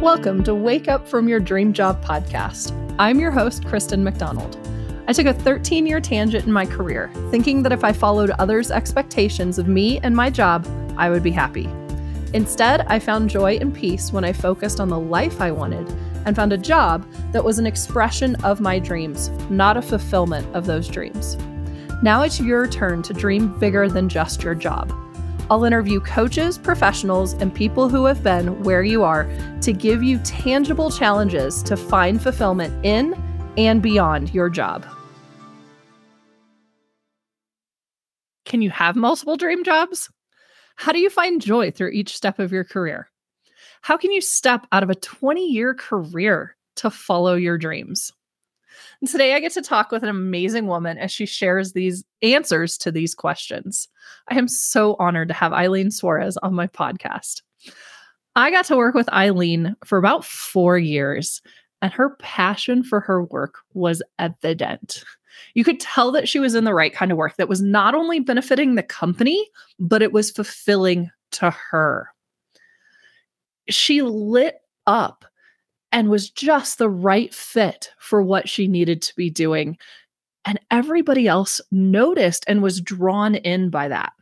Welcome to Wake Up From Your Dream Job podcast. I'm your host, Kristen MacDonald. I took a 13 year tangent in my career, thinking that if I followed others' expectations of me and my job, I would be happy. Instead, I found joy and peace when I focused on the life I wanted and found a job that was an expression of my dreams, not a fulfillment of those dreams. Now it's your turn to dream bigger than just your job. I'll interview coaches, professionals, and people who have been where you are to give you tangible challenges to find fulfillment in and beyond your job. Can you have multiple dream jobs? How do you find joy through each step of your career? How can you step out of a 20 year career to follow your dreams? And today I get to talk with an amazing woman as she shares these answers to these questions. I am so honored to have Eileen Suarez on my podcast. I got to work with Eileen for about four years, and her passion for her work was evident. You could tell that she was in the right kind of work that was not only benefiting the company, but it was fulfilling to her. She lit up and was just the right fit for what she needed to be doing. And everybody else noticed and was drawn in by that.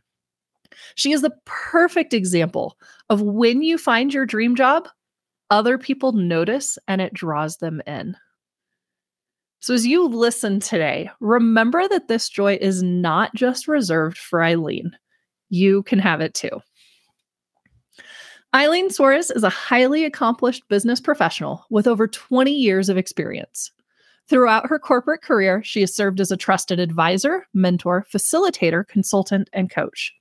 She is the perfect example of when you find your dream job, other people notice and it draws them in. So, as you listen today, remember that this joy is not just reserved for Eileen. You can have it too. Eileen Suarez is a highly accomplished business professional with over 20 years of experience. Throughout her corporate career, she has served as a trusted advisor, mentor, facilitator, consultant, and coach.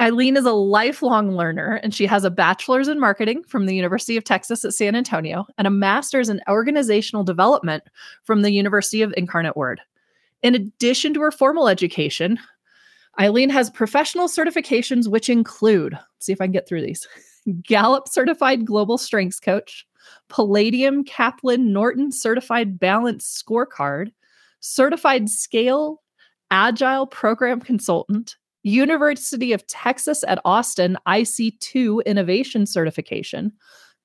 Eileen is a lifelong learner and she has a bachelor's in marketing from the University of Texas at San Antonio and a master's in organizational development from the University of Incarnate Word. In addition to her formal education, Eileen has professional certifications, which include, let's see if I can get through these Gallup Certified Global Strengths Coach, Palladium Kaplan Norton Certified Balance Scorecard, Certified Scale Agile Program Consultant, University of Texas at Austin IC2 Innovation Certification,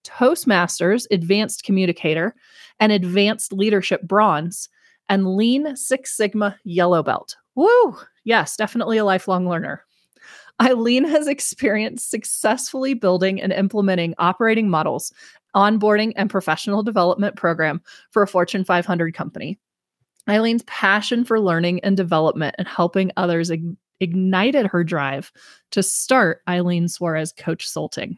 Toastmasters Advanced Communicator, and Advanced Leadership Bronze, and Lean Six Sigma Yellow Belt. Woo! Yes, definitely a lifelong learner. Eileen has experience successfully building and implementing operating models, onboarding, and professional development program for a Fortune 500 company. Eileen's passion for learning and development and helping others ig- ignited her drive to start Eileen Suarez Coach Consulting.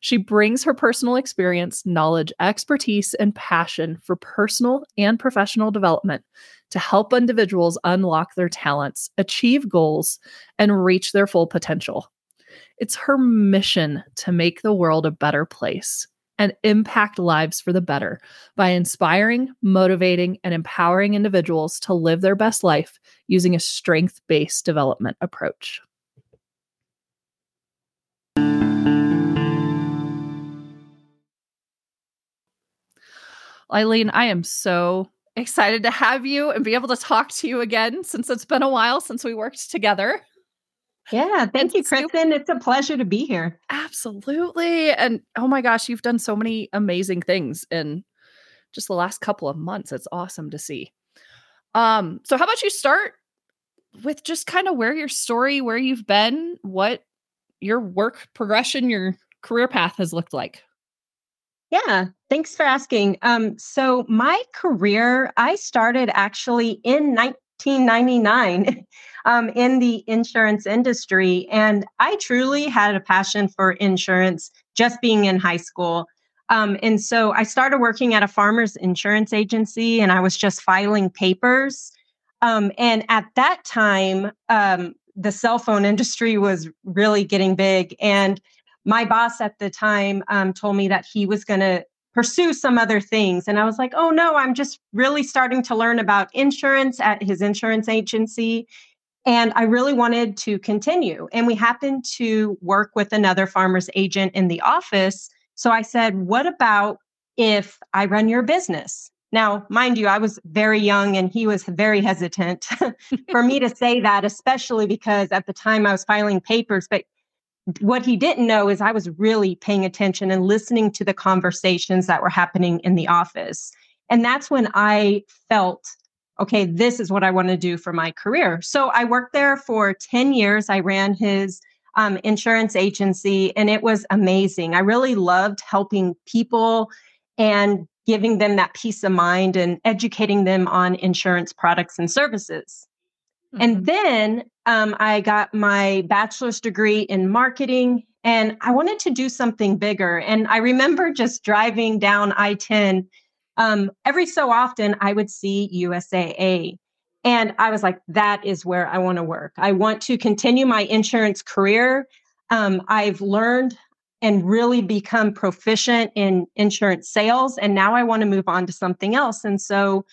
She brings her personal experience, knowledge, expertise, and passion for personal and professional development to help individuals unlock their talents, achieve goals, and reach their full potential. It's her mission to make the world a better place and impact lives for the better by inspiring, motivating, and empowering individuals to live their best life using a strength based development approach. Eileen, I am so excited to have you and be able to talk to you again since it's been a while since we worked together. Yeah, thank you, Kristen. It's a pleasure to be here. Absolutely. And oh my gosh, you've done so many amazing things in just the last couple of months. It's awesome to see. Um, so how about you start with just kind of where your story, where you've been, what your work progression, your career path has looked like? Yeah, thanks for asking. Um, so my career, I started actually in 1999 um, in the insurance industry, and I truly had a passion for insurance just being in high school. Um, and so I started working at a farmer's insurance agency, and I was just filing papers. Um, and at that time, um, the cell phone industry was really getting big, and my boss at the time um, told me that he was going to pursue some other things. And I was like, oh no, I'm just really starting to learn about insurance at his insurance agency. And I really wanted to continue. And we happened to work with another farmer's agent in the office. So I said, what about if I run your business? Now, mind you, I was very young and he was very hesitant for me to say that, especially because at the time I was filing papers. But what he didn't know is I was really paying attention and listening to the conversations that were happening in the office. And that's when I felt, okay, this is what I want to do for my career. So I worked there for 10 years. I ran his um, insurance agency, and it was amazing. I really loved helping people and giving them that peace of mind and educating them on insurance products and services. Mm-hmm. And then um, I got my bachelor's degree in marketing and I wanted to do something bigger. And I remember just driving down I 10. Um, every so often, I would see USAA. And I was like, that is where I want to work. I want to continue my insurance career. Um, I've learned and really become proficient in insurance sales. And now I want to move on to something else. And so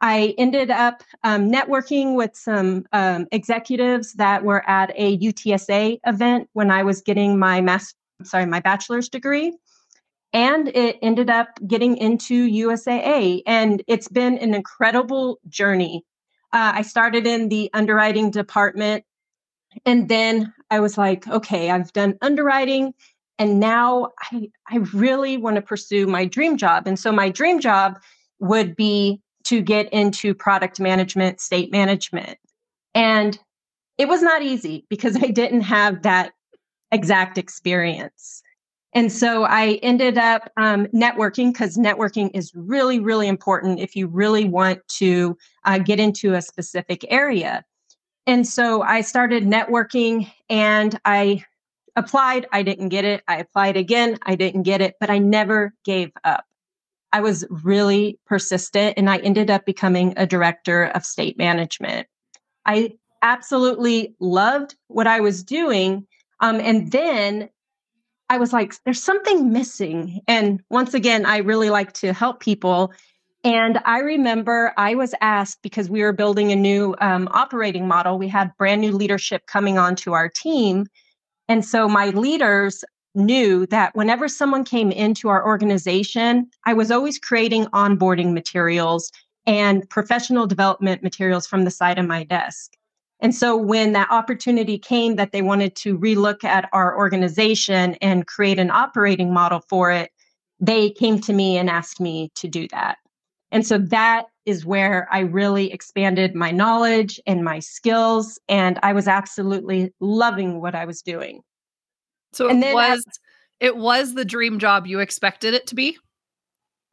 I ended up um, networking with some um, executives that were at a UTSA event when I was getting my master, sorry, my bachelor's degree. And it ended up getting into USAA. And it's been an incredible journey. Uh, I started in the underwriting department. And then I was like, okay, I've done underwriting. And now I, I really want to pursue my dream job. And so my dream job would be to get into product management, state management. And it was not easy because I didn't have that exact experience. And so I ended up um, networking because networking is really, really important if you really want to uh, get into a specific area. And so I started networking and I applied. I didn't get it. I applied again. I didn't get it, but I never gave up. I was really persistent and I ended up becoming a director of state management. I absolutely loved what I was doing. Um, and then I was like, there's something missing. And once again, I really like to help people. And I remember I was asked because we were building a new um, operating model, we had brand new leadership coming onto our team. And so my leaders knew that whenever someone came into our organization, I was always creating onboarding materials and professional development materials from the side of my desk. And so when that opportunity came that they wanted to relook at our organization and create an operating model for it, they came to me and asked me to do that. And so that is where I really expanded my knowledge and my skills. And I was absolutely loving what I was doing. So and it was I, it was the dream job you expected it to be?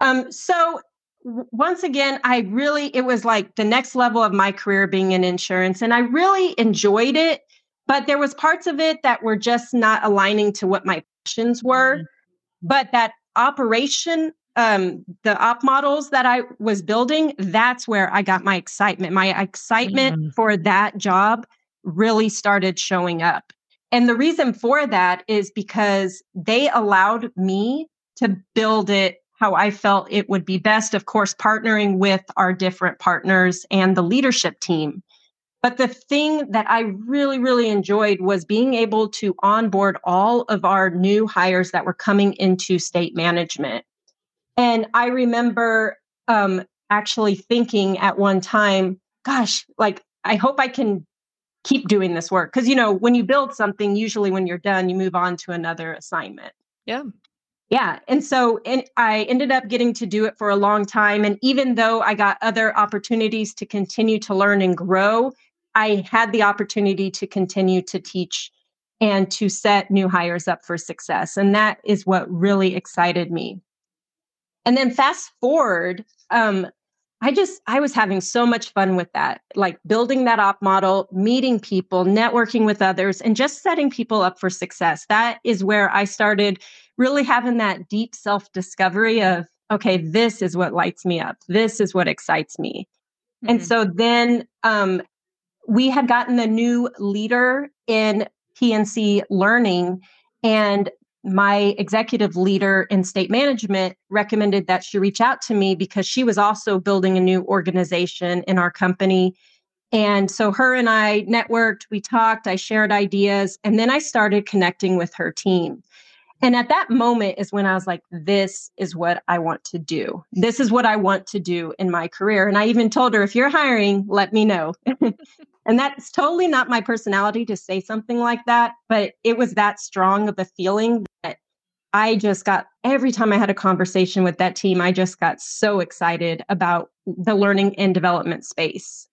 Um so once again, I really, it was like the next level of my career being in insurance. And I really enjoyed it. But there was parts of it that were just not aligning to what my passions were. Mm-hmm. But that operation, um, the op models that I was building, that's where I got my excitement. My excitement mm-hmm. for that job really started showing up. And the reason for that is because they allowed me to build it how I felt it would be best, of course, partnering with our different partners and the leadership team. But the thing that I really, really enjoyed was being able to onboard all of our new hires that were coming into state management. And I remember um, actually thinking at one time, gosh, like, I hope I can keep doing this work. Because, you know, when you build something, usually when you're done, you move on to another assignment. Yeah yeah and so and i ended up getting to do it for a long time and even though i got other opportunities to continue to learn and grow i had the opportunity to continue to teach and to set new hires up for success and that is what really excited me and then fast forward um, I just, I was having so much fun with that, like building that op model, meeting people, networking with others, and just setting people up for success. That is where I started really having that deep self discovery of, okay, this is what lights me up. This is what excites me. Mm-hmm. And so then um, we had gotten a new leader in P&C learning. And my executive leader in state management recommended that she reach out to me because she was also building a new organization in our company. And so her and I networked, we talked, I shared ideas, and then I started connecting with her team. And at that moment is when I was like, this is what I want to do. This is what I want to do in my career. And I even told her, if you're hiring, let me know. And that's totally not my personality to say something like that, but it was that strong of a feeling that I just got every time I had a conversation with that team, I just got so excited about the learning and development space.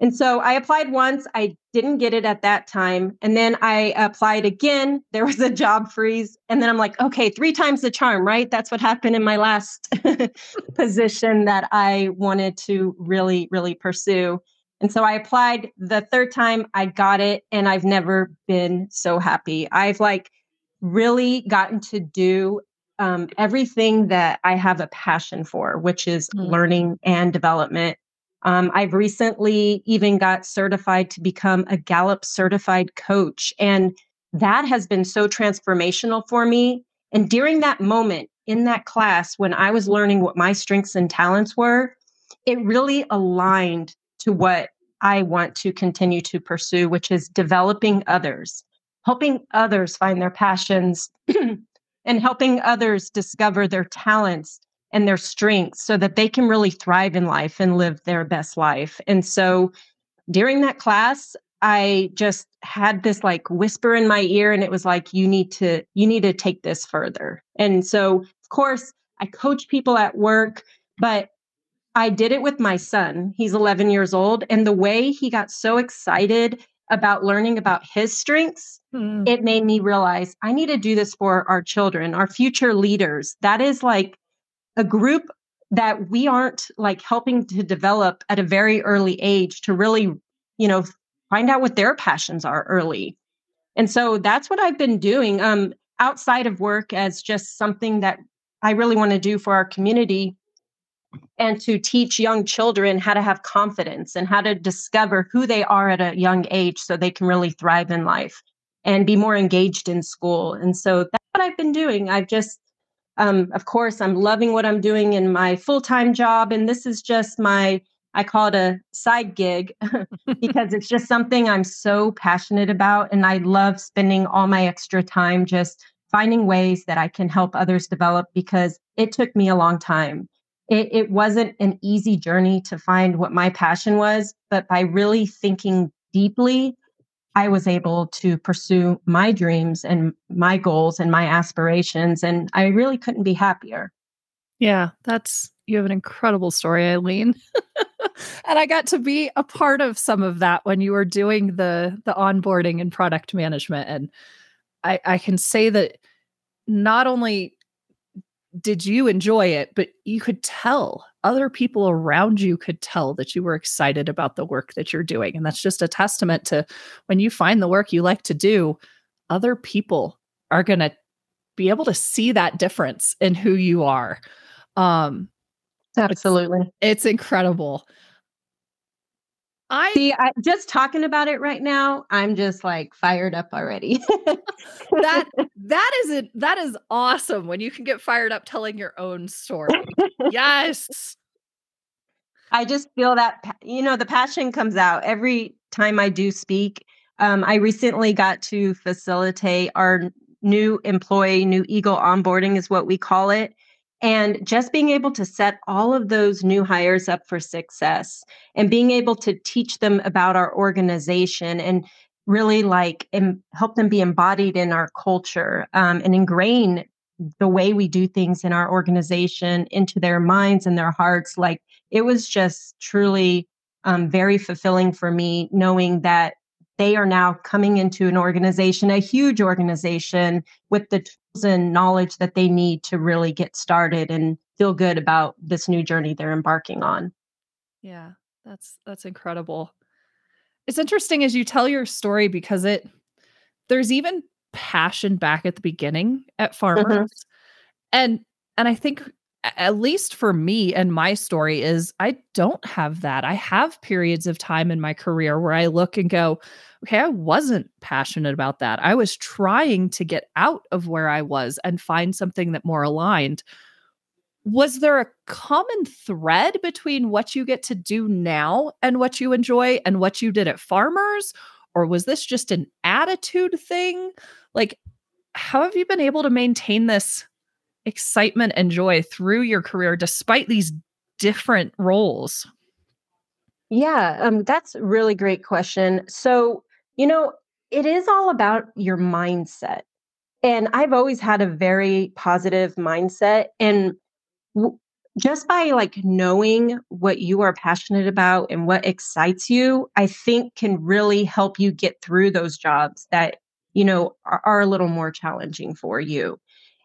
And so I applied once, I didn't get it at that time. And then I applied again. There was a job freeze. And then I'm like, okay, three times the charm, right? That's what happened in my last position that I wanted to really, really pursue. And so I applied the third time, I got it, and I've never been so happy. I've like really gotten to do um, everything that I have a passion for, which is mm. learning and development. Um, I've recently even got certified to become a Gallup certified coach. And that has been so transformational for me. And during that moment in that class, when I was learning what my strengths and talents were, it really aligned to what I want to continue to pursue, which is developing others helping others find their passions and helping others discover their talents and their strengths so that they can really thrive in life and live their best life. And so during that class, I just had this like whisper in my ear and it was like you need to you need to take this further. And so of course, I coach people at work, but I did it with my son. He's 11 years old and the way he got so excited about learning about his strengths, mm. it made me realize I need to do this for our children, our future leaders. That is like a group that we aren't like helping to develop at a very early age to really, you know, find out what their passions are early. And so that's what I've been doing um, outside of work as just something that I really want to do for our community and to teach young children how to have confidence and how to discover who they are at a young age so they can really thrive in life and be more engaged in school. And so that's what I've been doing. I've just, um, of course, I'm loving what I'm doing in my full time job. And this is just my, I call it a side gig because it's just something I'm so passionate about. And I love spending all my extra time just finding ways that I can help others develop because it took me a long time it, it wasn't an easy journey to find what my passion was, but by really thinking deeply, I was able to pursue my dreams and my goals and my aspirations. And I really couldn't be happier. Yeah, that's, you have an incredible story, Eileen. and I got to be a part of some of that when you were doing the the onboarding and product management. And I, I can say that not only did you enjoy it? But you could tell other people around you could tell that you were excited about the work that you're doing and that's just a testament to when you find the work you like to do other people are going to be able to see that difference in who you are. Um absolutely. it's, it's incredible I see. I, just talking about it right now, I'm just like fired up already. that that is it. That is awesome when you can get fired up telling your own story. yes. I just feel that you know the passion comes out every time I do speak. Um, I recently got to facilitate our new employee, new Eagle onboarding is what we call it. And just being able to set all of those new hires up for success and being able to teach them about our organization and really like Im- help them be embodied in our culture um, and ingrain the way we do things in our organization into their minds and their hearts. Like it was just truly um, very fulfilling for me knowing that they are now coming into an organization, a huge organization with the tools and knowledge that they need to really get started and feel good about this new journey they're embarking on. Yeah, that's that's incredible. It's interesting as you tell your story because it there's even passion back at the beginning at farmers. Mm-hmm. And and I think at least for me and my story is I don't have that. I have periods of time in my career where I look and go, okay, I wasn't passionate about that. I was trying to get out of where I was and find something that more aligned. Was there a common thread between what you get to do now and what you enjoy and what you did at farmers? Or was this just an attitude thing? Like, how have you been able to maintain this excitement and joy through your career despite these different roles? Yeah, um, that's a really great question. So, you know, it is all about your mindset. And I've always had a very positive mindset. And w- just by like knowing what you are passionate about and what excites you, I think can really help you get through those jobs that, you know, are, are a little more challenging for you.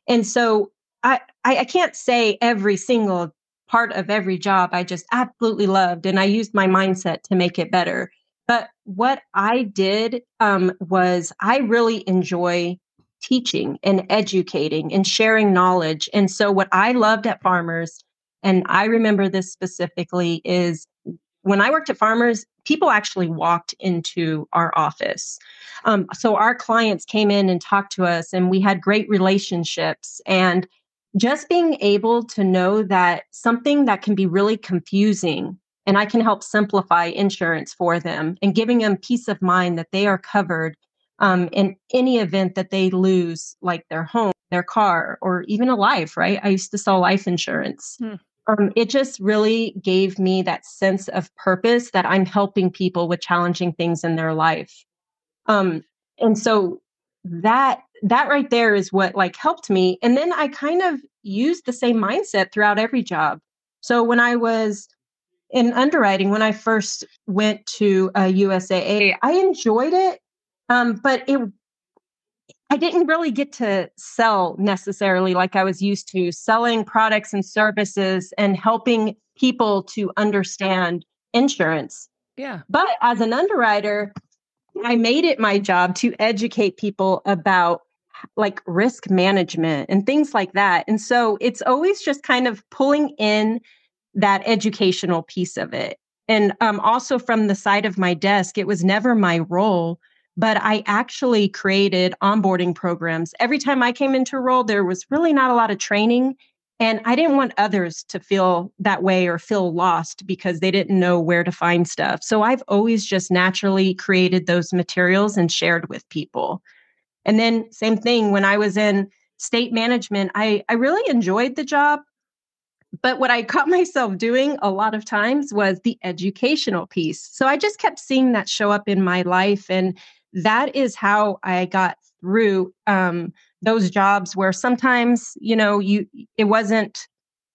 And so I, I I can't say every single part of every job I just absolutely loved and I used my mindset to make it better. But what I did um, was I really enjoy teaching and educating and sharing knowledge. And so what I loved at Farmers, and I remember this specifically, is when I worked at Farmers, people actually walked into our office. Um, so our clients came in and talked to us, and we had great relationships. And just being able to know that something that can be really confusing and I can help simplify insurance for them and giving them peace of mind that they are covered um, in any event that they lose, like their home, their car, or even a life, right? I used to sell life insurance. Hmm. Um, it just really gave me that sense of purpose that I'm helping people with challenging things in their life. Um, and so that that right there is what like helped me and then i kind of used the same mindset throughout every job so when i was in underwriting when i first went to a usaa i enjoyed it um, but it i didn't really get to sell necessarily like i was used to selling products and services and helping people to understand insurance yeah but as an underwriter I made it my job to educate people about like risk management and things like that. And so it's always just kind of pulling in that educational piece of it. And um, also from the side of my desk, it was never my role, but I actually created onboarding programs. Every time I came into a role, there was really not a lot of training. And I didn't want others to feel that way or feel lost because they didn't know where to find stuff. So I've always just naturally created those materials and shared with people. And then, same thing when I was in state management, I, I really enjoyed the job. But what I caught myself doing a lot of times was the educational piece. So I just kept seeing that show up in my life. And that is how I got through um, those jobs where sometimes you know you it wasn't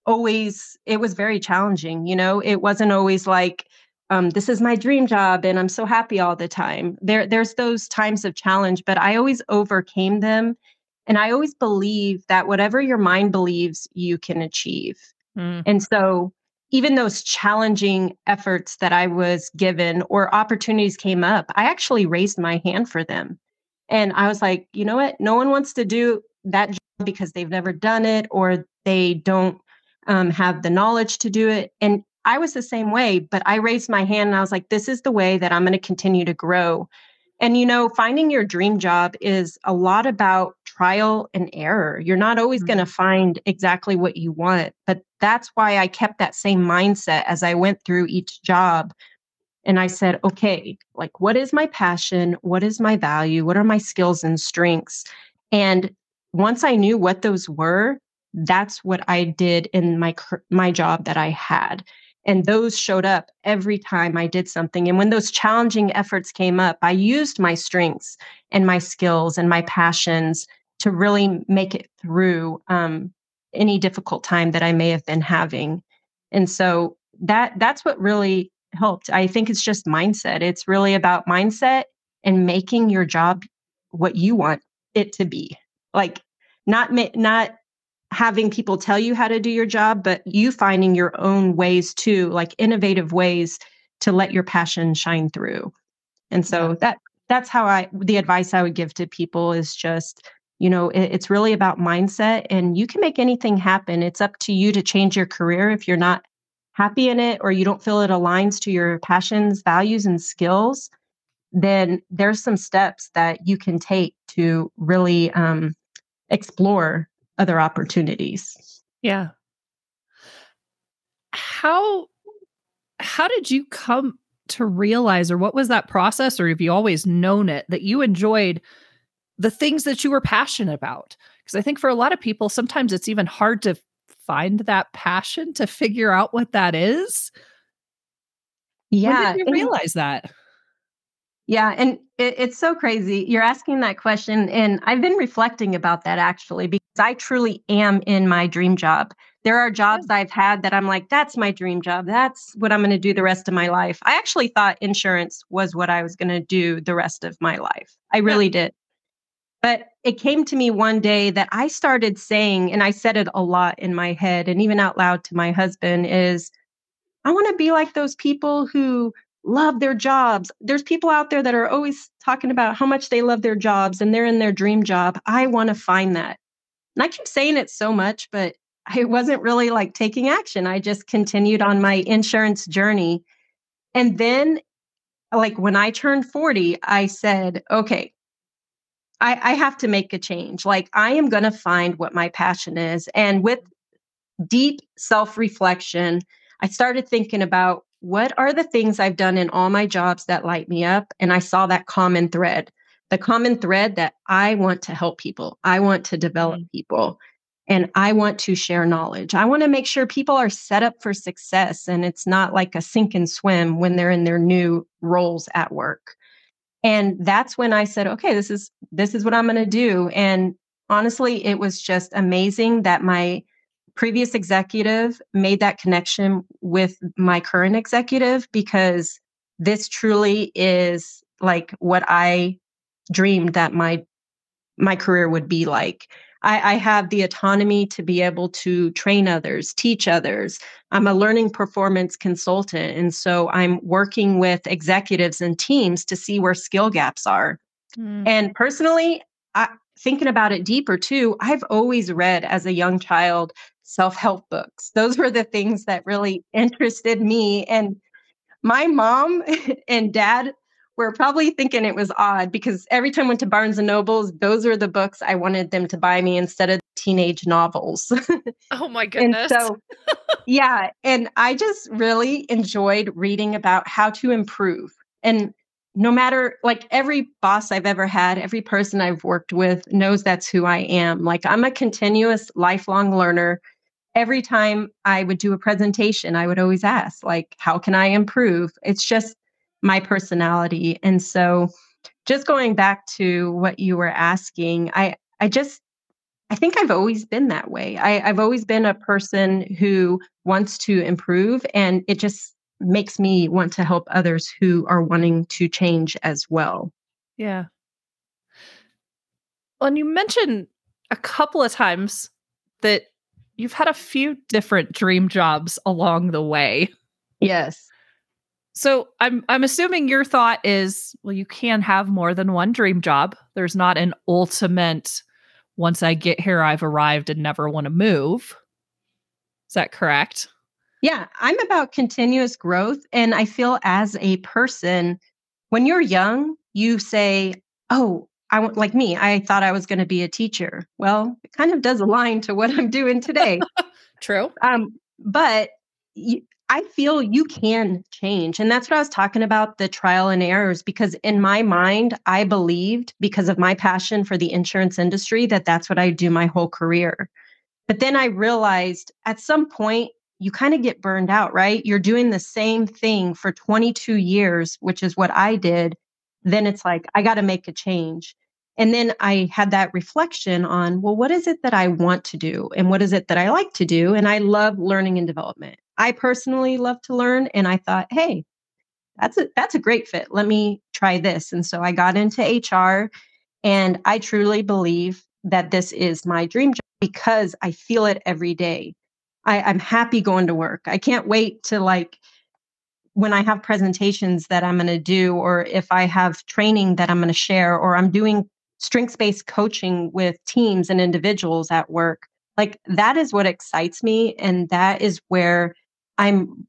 always it was very challenging you know it wasn't always like um, this is my dream job and i'm so happy all the time there there's those times of challenge but i always overcame them and i always believe that whatever your mind believes you can achieve mm. and so even those challenging efforts that i was given or opportunities came up i actually raised my hand for them and I was like, you know what? No one wants to do that job because they've never done it or they don't um, have the knowledge to do it. And I was the same way, but I raised my hand and I was like, this is the way that I'm going to continue to grow. And, you know, finding your dream job is a lot about trial and error. You're not always mm-hmm. going to find exactly what you want, but that's why I kept that same mindset as I went through each job and I said, okay, like what is my passion? What is my value? What are my skills and strengths? And once I knew what those were, that's what I did in my my job that I had. And those showed up every time I did something. And when those challenging efforts came up, I used my strengths and my skills and my passions to really make it through um, any difficult time that I may have been having. And so that that's what really helped. I think it's just mindset. It's really about mindset and making your job what you want it to be. Like not not having people tell you how to do your job, but you finding your own ways too, like innovative ways to let your passion shine through. And so that that's how I the advice I would give to people is just you know it, it's really about mindset and you can make anything happen it's up to you to change your career if you're not happy in it or you don't feel it aligns to your passions, values, and skills, then there's some steps that you can take to really um, explore other opportunities. Yeah. How how did you come to realize or what was that process or have you always known it that you enjoyed the things that you were passionate about? Because I think for a lot of people sometimes it's even hard to find that passion to figure out what that is? Yeah. You realize that? Yeah, and it, it's so crazy. You're asking that question, and I've been reflecting about that actually because I truly am in my dream job. There are jobs I've had that I'm like, that's my dream job. That's what I'm going to do the rest of my life. I actually thought insurance was what I was going to do the rest of my life. I really yeah. did. But it came to me one day that I started saying, and I said it a lot in my head and even out loud to my husband, is I want to be like those people who love their jobs. There's people out there that are always talking about how much they love their jobs and they're in their dream job. I want to find that. And I keep saying it so much, but I wasn't really like taking action. I just continued on my insurance journey. And then, like when I turned 40, I said, okay, I, I have to make a change. Like I am going to find what my passion is. And with deep self reflection, I started thinking about what are the things I've done in all my jobs that light me up? And I saw that common thread, the common thread that I want to help people, I want to develop mm. people, and I want to share knowledge. I want to make sure people are set up for success and it's not like a sink and swim when they're in their new roles at work. And that's when I said, okay, this is this is what I'm going to do. And honestly, it was just amazing that my previous executive made that connection with my current executive because this truly is like what I dreamed that my my career would be like. I, I, have the autonomy to be able to train others, teach others. I'm a learning performance consultant. And so I'm working with executives and teams to see where skill gaps are. Mm. And personally, I, thinking about it deeper too, I've always read as a young child self help books. Those were the things that really interested me. And my mom and dad were probably thinking it was odd because every time I went to Barnes and Nobles, those are the books I wanted them to buy me instead of teenage novels. oh my goodness. so, yeah. And I just really enjoyed reading about how to improve. And no matter like every boss I've ever had, every person I've worked with knows that's who I am. Like I'm a continuous lifelong learner every time I would do a presentation, I would always ask, like, how can I improve? It's just my personality. And so just going back to what you were asking, I I just I think I've always been that way. I, I've always been a person who wants to improve and it just makes me want to help others who are wanting to change as well. Yeah. Well, and you mentioned a couple of times that you've had a few different dream jobs along the way. Yes. So I'm I'm assuming your thought is well you can have more than one dream job. There's not an ultimate once I get here I've arrived and never want to move. Is that correct? Yeah, I'm about continuous growth and I feel as a person when you're young you say, "Oh, I want like me, I thought I was going to be a teacher. Well, it kind of does align to what I'm doing today. True. Um, but I feel you can change. And that's what I was talking about the trial and errors because in my mind, I believed because of my passion for the insurance industry that that's what I do my whole career. But then I realized at some point, you kind of get burned out, right? You're doing the same thing for 22 years, which is what I did. Then it's like, I got to make a change. And then I had that reflection on, well, what is it that I want to do? And what is it that I like to do? And I love learning and development. I personally love to learn. And I thought, hey, that's a that's a great fit. Let me try this. And so I got into HR and I truly believe that this is my dream job because I feel it every day. I, I'm happy going to work. I can't wait to like when I have presentations that I'm going to do, or if I have training that I'm going to share, or I'm doing strengths based coaching with teams and individuals at work like that is what excites me and that is where i'm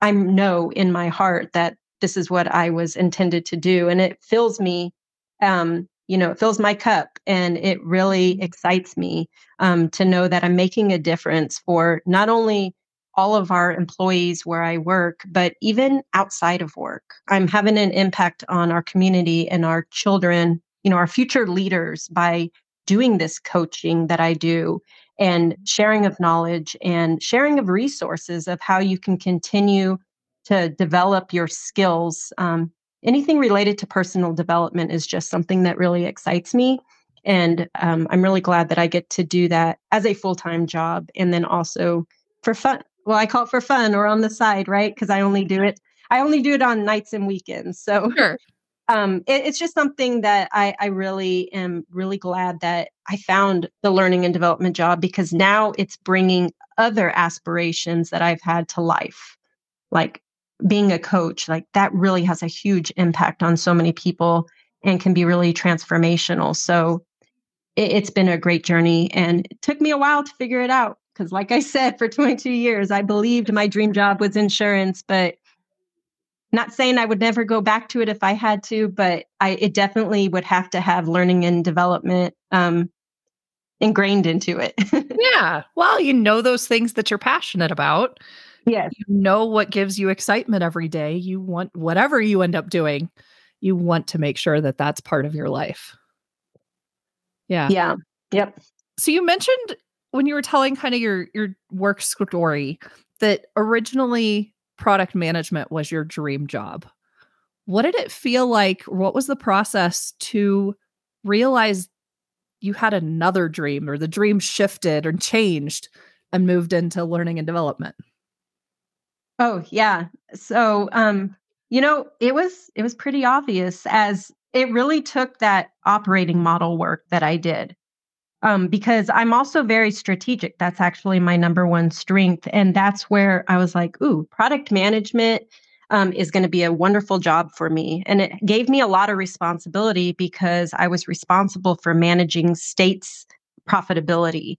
i know in my heart that this is what i was intended to do and it fills me um you know it fills my cup and it really excites me um, to know that i'm making a difference for not only all of our employees where i work but even outside of work. I'm having an impact on our community and our children you know our future leaders by doing this coaching that I do and sharing of knowledge and sharing of resources of how you can continue to develop your skills. Um, anything related to personal development is just something that really excites me. And um, I'm really glad that I get to do that as a full time job and then also for fun. Well, I call it for fun or on the side, right? Because I only do it. I only do it on nights and weekends. So sure. Um, it, it's just something that I, I really am really glad that I found the learning and development job because now it's bringing other aspirations that I've had to life, like being a coach. Like that really has a huge impact on so many people and can be really transformational. So it, it's been a great journey and it took me a while to figure it out because like i said for 22 years i believed my dream job was insurance but not saying i would never go back to it if i had to but i it definitely would have to have learning and development um, ingrained into it. Yeah. Well you know those things that you're passionate about. Yes. You know what gives you excitement every day. You want whatever you end up doing you want to make sure that that's part of your life. Yeah. Yeah. Yep. So you mentioned when you were telling kind of your your work story that originally product management was your dream job. What did it feel like? What was the process to realize you had another dream or the dream shifted or changed and moved into learning and development? Oh, yeah. So, um, you know, it was it was pretty obvious as it really took that operating model work that I did um, because I'm also very strategic. That's actually my number one strength. And that's where I was like, ooh, product management um, is going to be a wonderful job for me. And it gave me a lot of responsibility because I was responsible for managing states' profitability.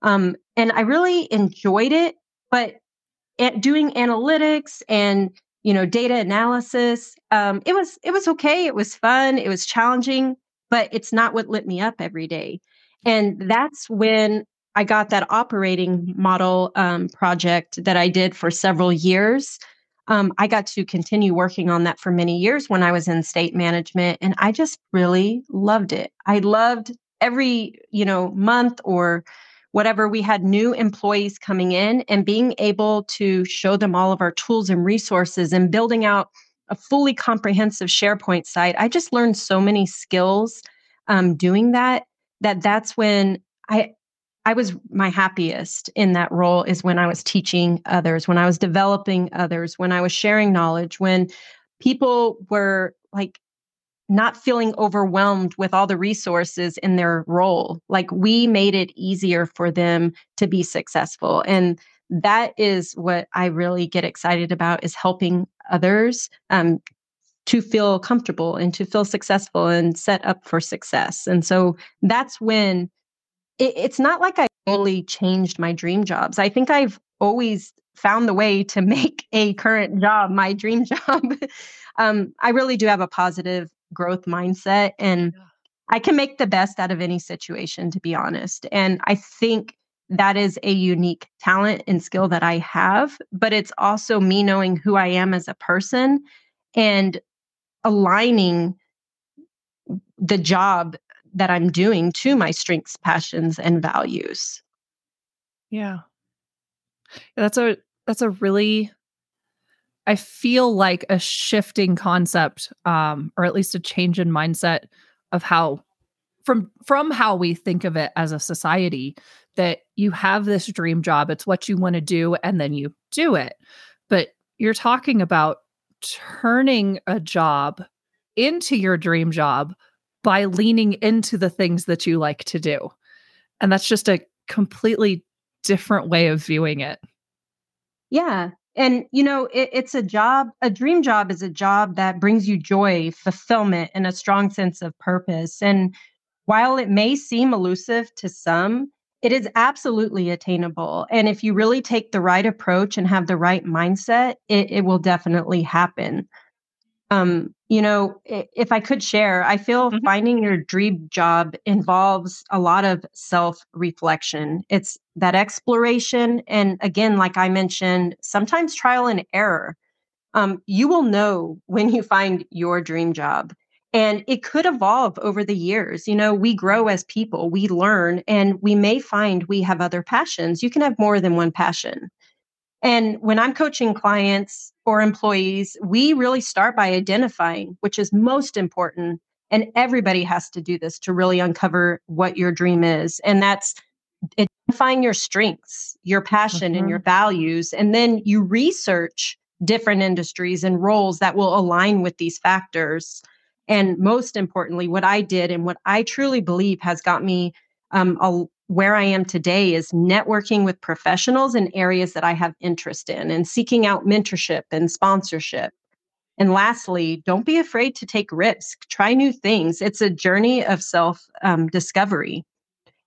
Um, and I really enjoyed it, but doing analytics and you know data analysis um, it was it was okay it was fun it was challenging but it's not what lit me up every day and that's when I got that operating model um, project that I did for several years. Um, I got to continue working on that for many years when I was in state management, and I just really loved it. I loved every you know month or whatever we had new employees coming in and being able to show them all of our tools and resources and building out a fully comprehensive SharePoint site. I just learned so many skills um, doing that that that's when I I was my happiest in that role is when I was teaching others, when I was developing others, when I was sharing knowledge, when people were like not feeling overwhelmed with all the resources in their role. Like we made it easier for them to be successful. And that is what I really get excited about is helping others um, to feel comfortable and to feel successful and set up for success. And so that's when it, it's not like I only changed my dream jobs. I think I've always found the way to make a current job my dream job. um, I really do have a positive growth mindset and I can make the best out of any situation, to be honest. And I think that is a unique talent and skill that I have, but it's also me knowing who I am as a person and aligning the job that I'm doing to my strengths, passions, and values. Yeah. That's a that's a really I feel like a shifting concept, um, or at least a change in mindset of how from from how we think of it as a society that you have this dream job, it's what you want to do, and then you do it. But you're talking about turning a job into your dream job by leaning into the things that you like to do. And that's just a completely different way of viewing it. Yeah. And, you know, it, it's a job, a dream job is a job that brings you joy, fulfillment, and a strong sense of purpose. And while it may seem elusive to some, it is absolutely attainable. And if you really take the right approach and have the right mindset, it, it will definitely happen. Um, you know, if I could share, I feel mm-hmm. finding your dream job involves a lot of self reflection. It's that exploration. And again, like I mentioned, sometimes trial and error. Um, you will know when you find your dream job. And it could evolve over the years. You know, we grow as people, we learn, and we may find we have other passions. You can have more than one passion. And when I'm coaching clients or employees, we really start by identifying, which is most important. And everybody has to do this to really uncover what your dream is. And that's identifying your strengths, your passion, mm-hmm. and your values. And then you research different industries and roles that will align with these factors. And most importantly, what I did and what I truly believe has got me um, a, where I am today is networking with professionals in areas that I have interest in and seeking out mentorship and sponsorship. And lastly, don't be afraid to take risk. Try new things. It's a journey of self um, discovery.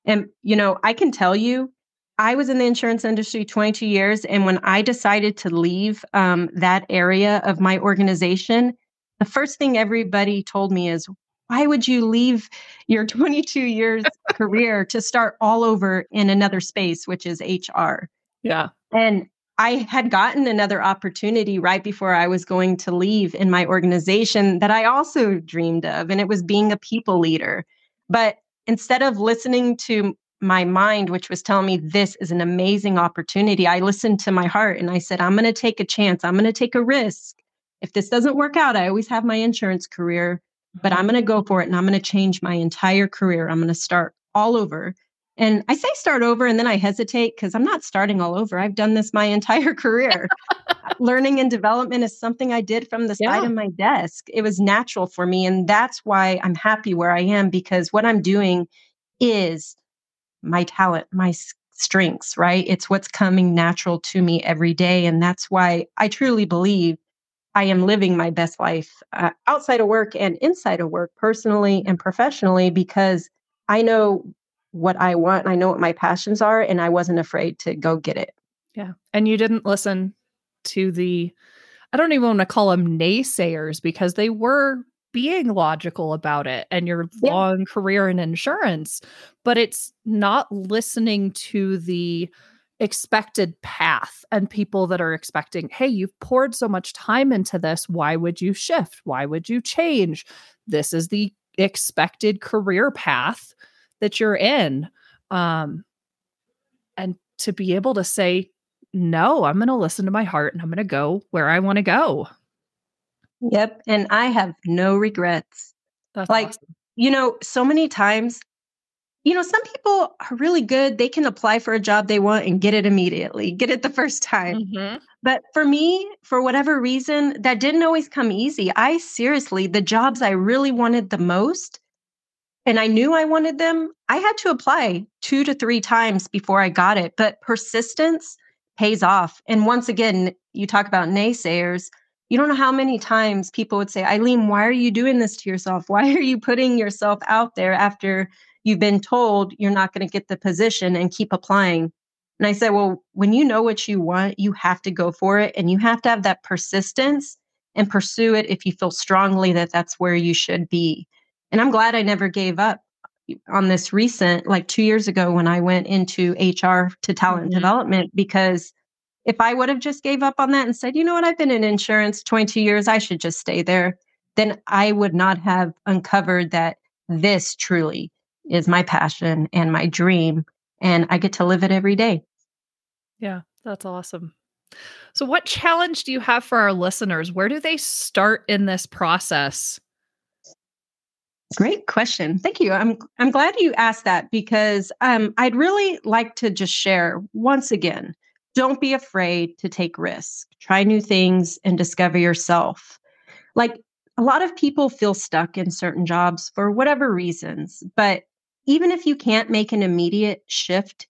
And, you know, I can tell you, I was in the insurance industry 22 years. And when I decided to leave um, that area of my organization, the first thing everybody told me is, why would you leave your 22 years career to start all over in another space, which is HR? Yeah. And I had gotten another opportunity right before I was going to leave in my organization that I also dreamed of, and it was being a people leader. But instead of listening to my mind, which was telling me this is an amazing opportunity, I listened to my heart and I said, I'm going to take a chance. I'm going to take a risk. If this doesn't work out, I always have my insurance career, but I'm mm-hmm. going to go for it and I'm going to change my entire career. I'm going to start all over. And I say start over and then I hesitate because I'm not starting all over. I've done this my entire career. Learning and development is something I did from the yeah. side of my desk. It was natural for me. And that's why I'm happy where I am because what I'm doing is my talent, my strengths, right? It's what's coming natural to me every day. And that's why I truly believe I am living my best life uh, outside of work and inside of work, personally and professionally, because I know what I want. I know what my passions are, and I wasn't afraid to go get it. Yeah. And you didn't listen to the, I don't even want to call them naysayers because they were being logical about it and your yeah. long career in insurance, but it's not listening to the expected path and people that are expecting, hey, you've poured so much time into this. Why would you shift? Why would you change? This is the expected career path that you're in um and to be able to say no i'm going to listen to my heart and i'm going to go where i want to go yep and i have no regrets That's like awesome. you know so many times you know some people are really good they can apply for a job they want and get it immediately get it the first time mm-hmm. but for me for whatever reason that didn't always come easy i seriously the jobs i really wanted the most and I knew I wanted them, I had to apply two to three times before I got it. But persistence pays off. And once again, you talk about naysayers. You don't know how many times people would say, Eileen, why are you doing this to yourself? Why are you putting yourself out there after you've been told you're not going to get the position and keep applying? And I said, well, when you know what you want, you have to go for it and you have to have that persistence and pursue it if you feel strongly that that's where you should be. And I'm glad I never gave up on this recent, like two years ago when I went into HR to talent mm-hmm. development, because if I would have just gave up on that and said, you know what, I've been in insurance 22 years, I should just stay there, then I would not have uncovered that this truly is my passion and my dream. And I get to live it every day. Yeah, that's awesome. So, what challenge do you have for our listeners? Where do they start in this process? Great question. Thank you. I'm I'm glad you asked that because um, I'd really like to just share once again. Don't be afraid to take risks. Try new things and discover yourself. Like a lot of people feel stuck in certain jobs for whatever reasons, but even if you can't make an immediate shift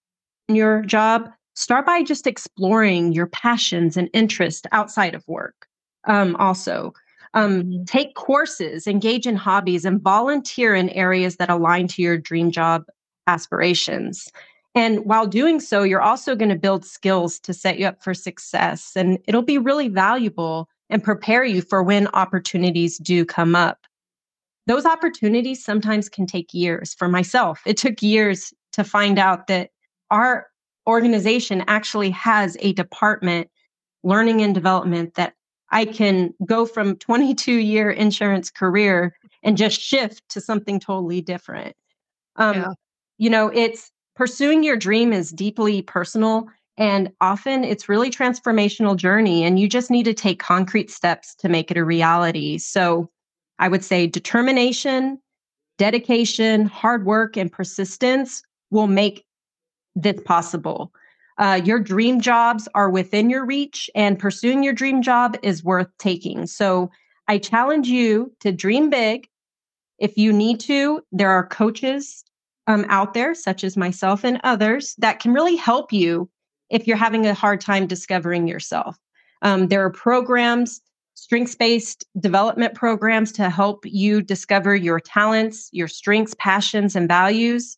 in your job, start by just exploring your passions and interests outside of work. Um, also, um, mm-hmm. take courses, engage in hobbies, and volunteer in areas that align to your dream job aspirations. And while doing so, you're also going to build skills to set you up for success. And it'll be really valuable and prepare you for when opportunities do come up. Those opportunities sometimes can take years. For myself, it took years to find out that our organization actually has a department, learning and development, that I can go from 22 year insurance career and just shift to something totally different. Um, yeah. You know, it's pursuing your dream is deeply personal And often it's really transformational journey and you just need to take concrete steps to make it a reality. So I would say determination, dedication, hard work, and persistence will make this possible. Uh, your dream jobs are within your reach, and pursuing your dream job is worth taking. So I challenge you to dream big. If you need to, there are coaches um, out there, such as myself and others, that can really help you if you're having a hard time discovering yourself. Um, there are programs, strengths based development programs to help you discover your talents, your strengths, passions, and values.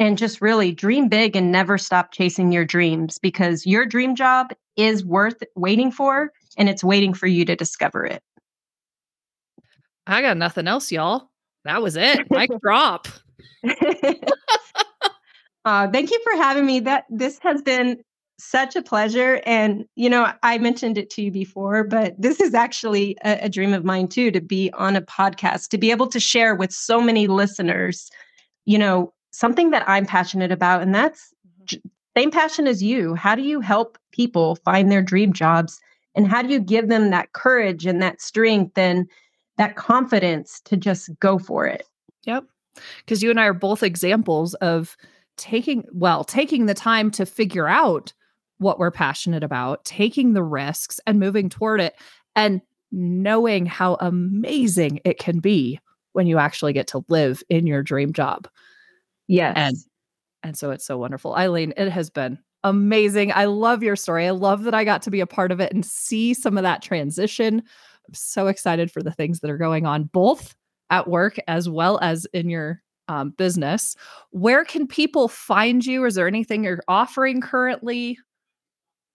And just really dream big and never stop chasing your dreams because your dream job is worth waiting for and it's waiting for you to discover it. I got nothing else, y'all. That was it. Mic drop. uh, thank you for having me. That this has been such a pleasure. And, you know, I mentioned it to you before, but this is actually a, a, dream of mine too to be on a podcast, to be able to share with so many listeners, you know, something that I'm passionate about. And that's mm-hmm. same passion as you. How do you help people find their dream jobs? And how do you give them that courage and that strength and that confidence to just go for it? Yep. Because you and I are both examples of taking, well, taking the time to figure out what we're passionate about, taking the risks and moving toward it, and knowing how amazing it can be when you actually get to live in your dream job. Yes. And and so it's so wonderful. Eileen, it has been amazing. I love your story. I love that I got to be a part of it and see some of that transition. I'm so excited for the things that are going on both at work as well as in your um, business. Where can people find you? Is there anything you're offering currently?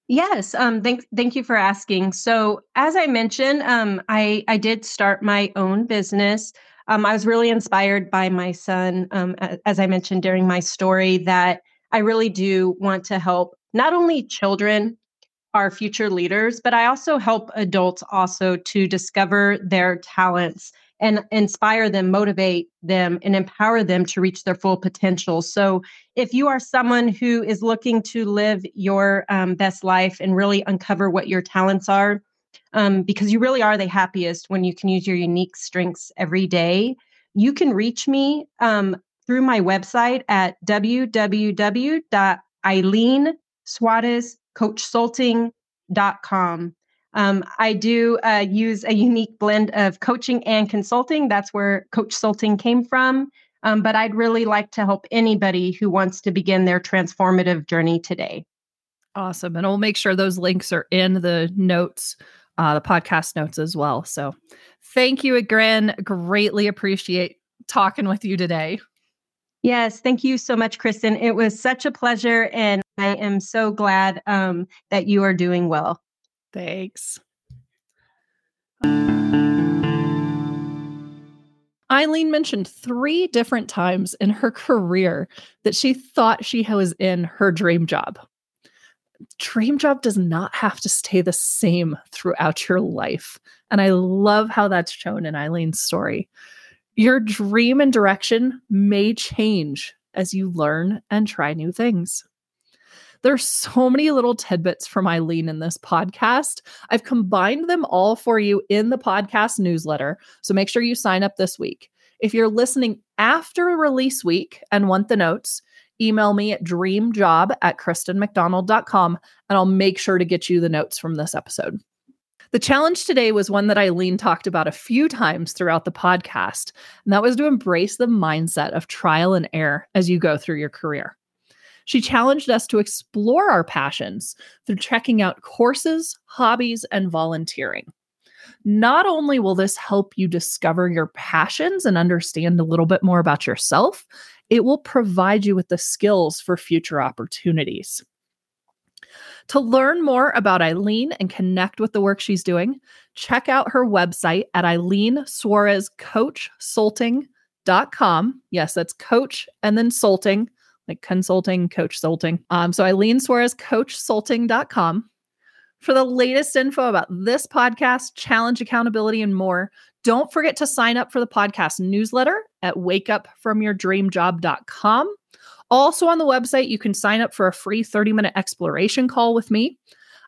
Yes, um, thank thank you for asking. So, as I mentioned, um, I I did start my own business. Um, I was really inspired by my son, um, as I mentioned during my story, that I really do want to help not only children, our future leaders, but I also help adults also to discover their talents and inspire them, motivate them, and empower them to reach their full potential. So, if you are someone who is looking to live your um, best life and really uncover what your talents are, um, because you really are the happiest when you can use your unique strengths every day, you can reach me um, through my website at www.eileensuarezcoachsulting.com. Um, I do uh, use a unique blend of coaching and consulting. That's where Coachsulting came from. Um, but I'd really like to help anybody who wants to begin their transformative journey today. Awesome. And I'll make sure those links are in the notes, uh, the podcast notes as well. So thank you again. Greatly appreciate talking with you today. Yes, thank you so much, Kristen. It was such a pleasure, and I am so glad um, that you are doing well. Thanks. Eileen mentioned three different times in her career that she thought she was in her dream job. Dream job does not have to stay the same throughout your life. And I love how that's shown in Eileen's story. Your dream and direction may change as you learn and try new things. There's so many little tidbits from Eileen in this podcast. I've combined them all for you in the podcast newsletter. So make sure you sign up this week. If you're listening after release week and want the notes, email me at dreamjob at kristenmacdonald.com and I'll make sure to get you the notes from this episode. The challenge today was one that Eileen talked about a few times throughout the podcast, and that was to embrace the mindset of trial and error as you go through your career. She challenged us to explore our passions through checking out courses, hobbies, and volunteering. Not only will this help you discover your passions and understand a little bit more about yourself, it will provide you with the skills for future opportunities. To learn more about Eileen and connect with the work she's doing, check out her website at Eileen Suarez Coach. Yes, that's coach and then salting like consulting, coach consulting. Um, so Eileen Suarez, coachsulting.com. For the latest info about this podcast, challenge accountability, and more, don't forget to sign up for the podcast newsletter at wakeupfromyourdreamjob.com. Also, on the website, you can sign up for a free 30 minute exploration call with me.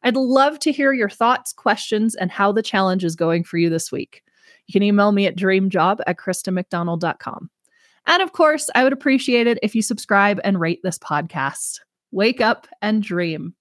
I'd love to hear your thoughts, questions, and how the challenge is going for you this week. You can email me at dreamjob at kristenmacdonald.com. And of course, I would appreciate it if you subscribe and rate this podcast. Wake up and dream.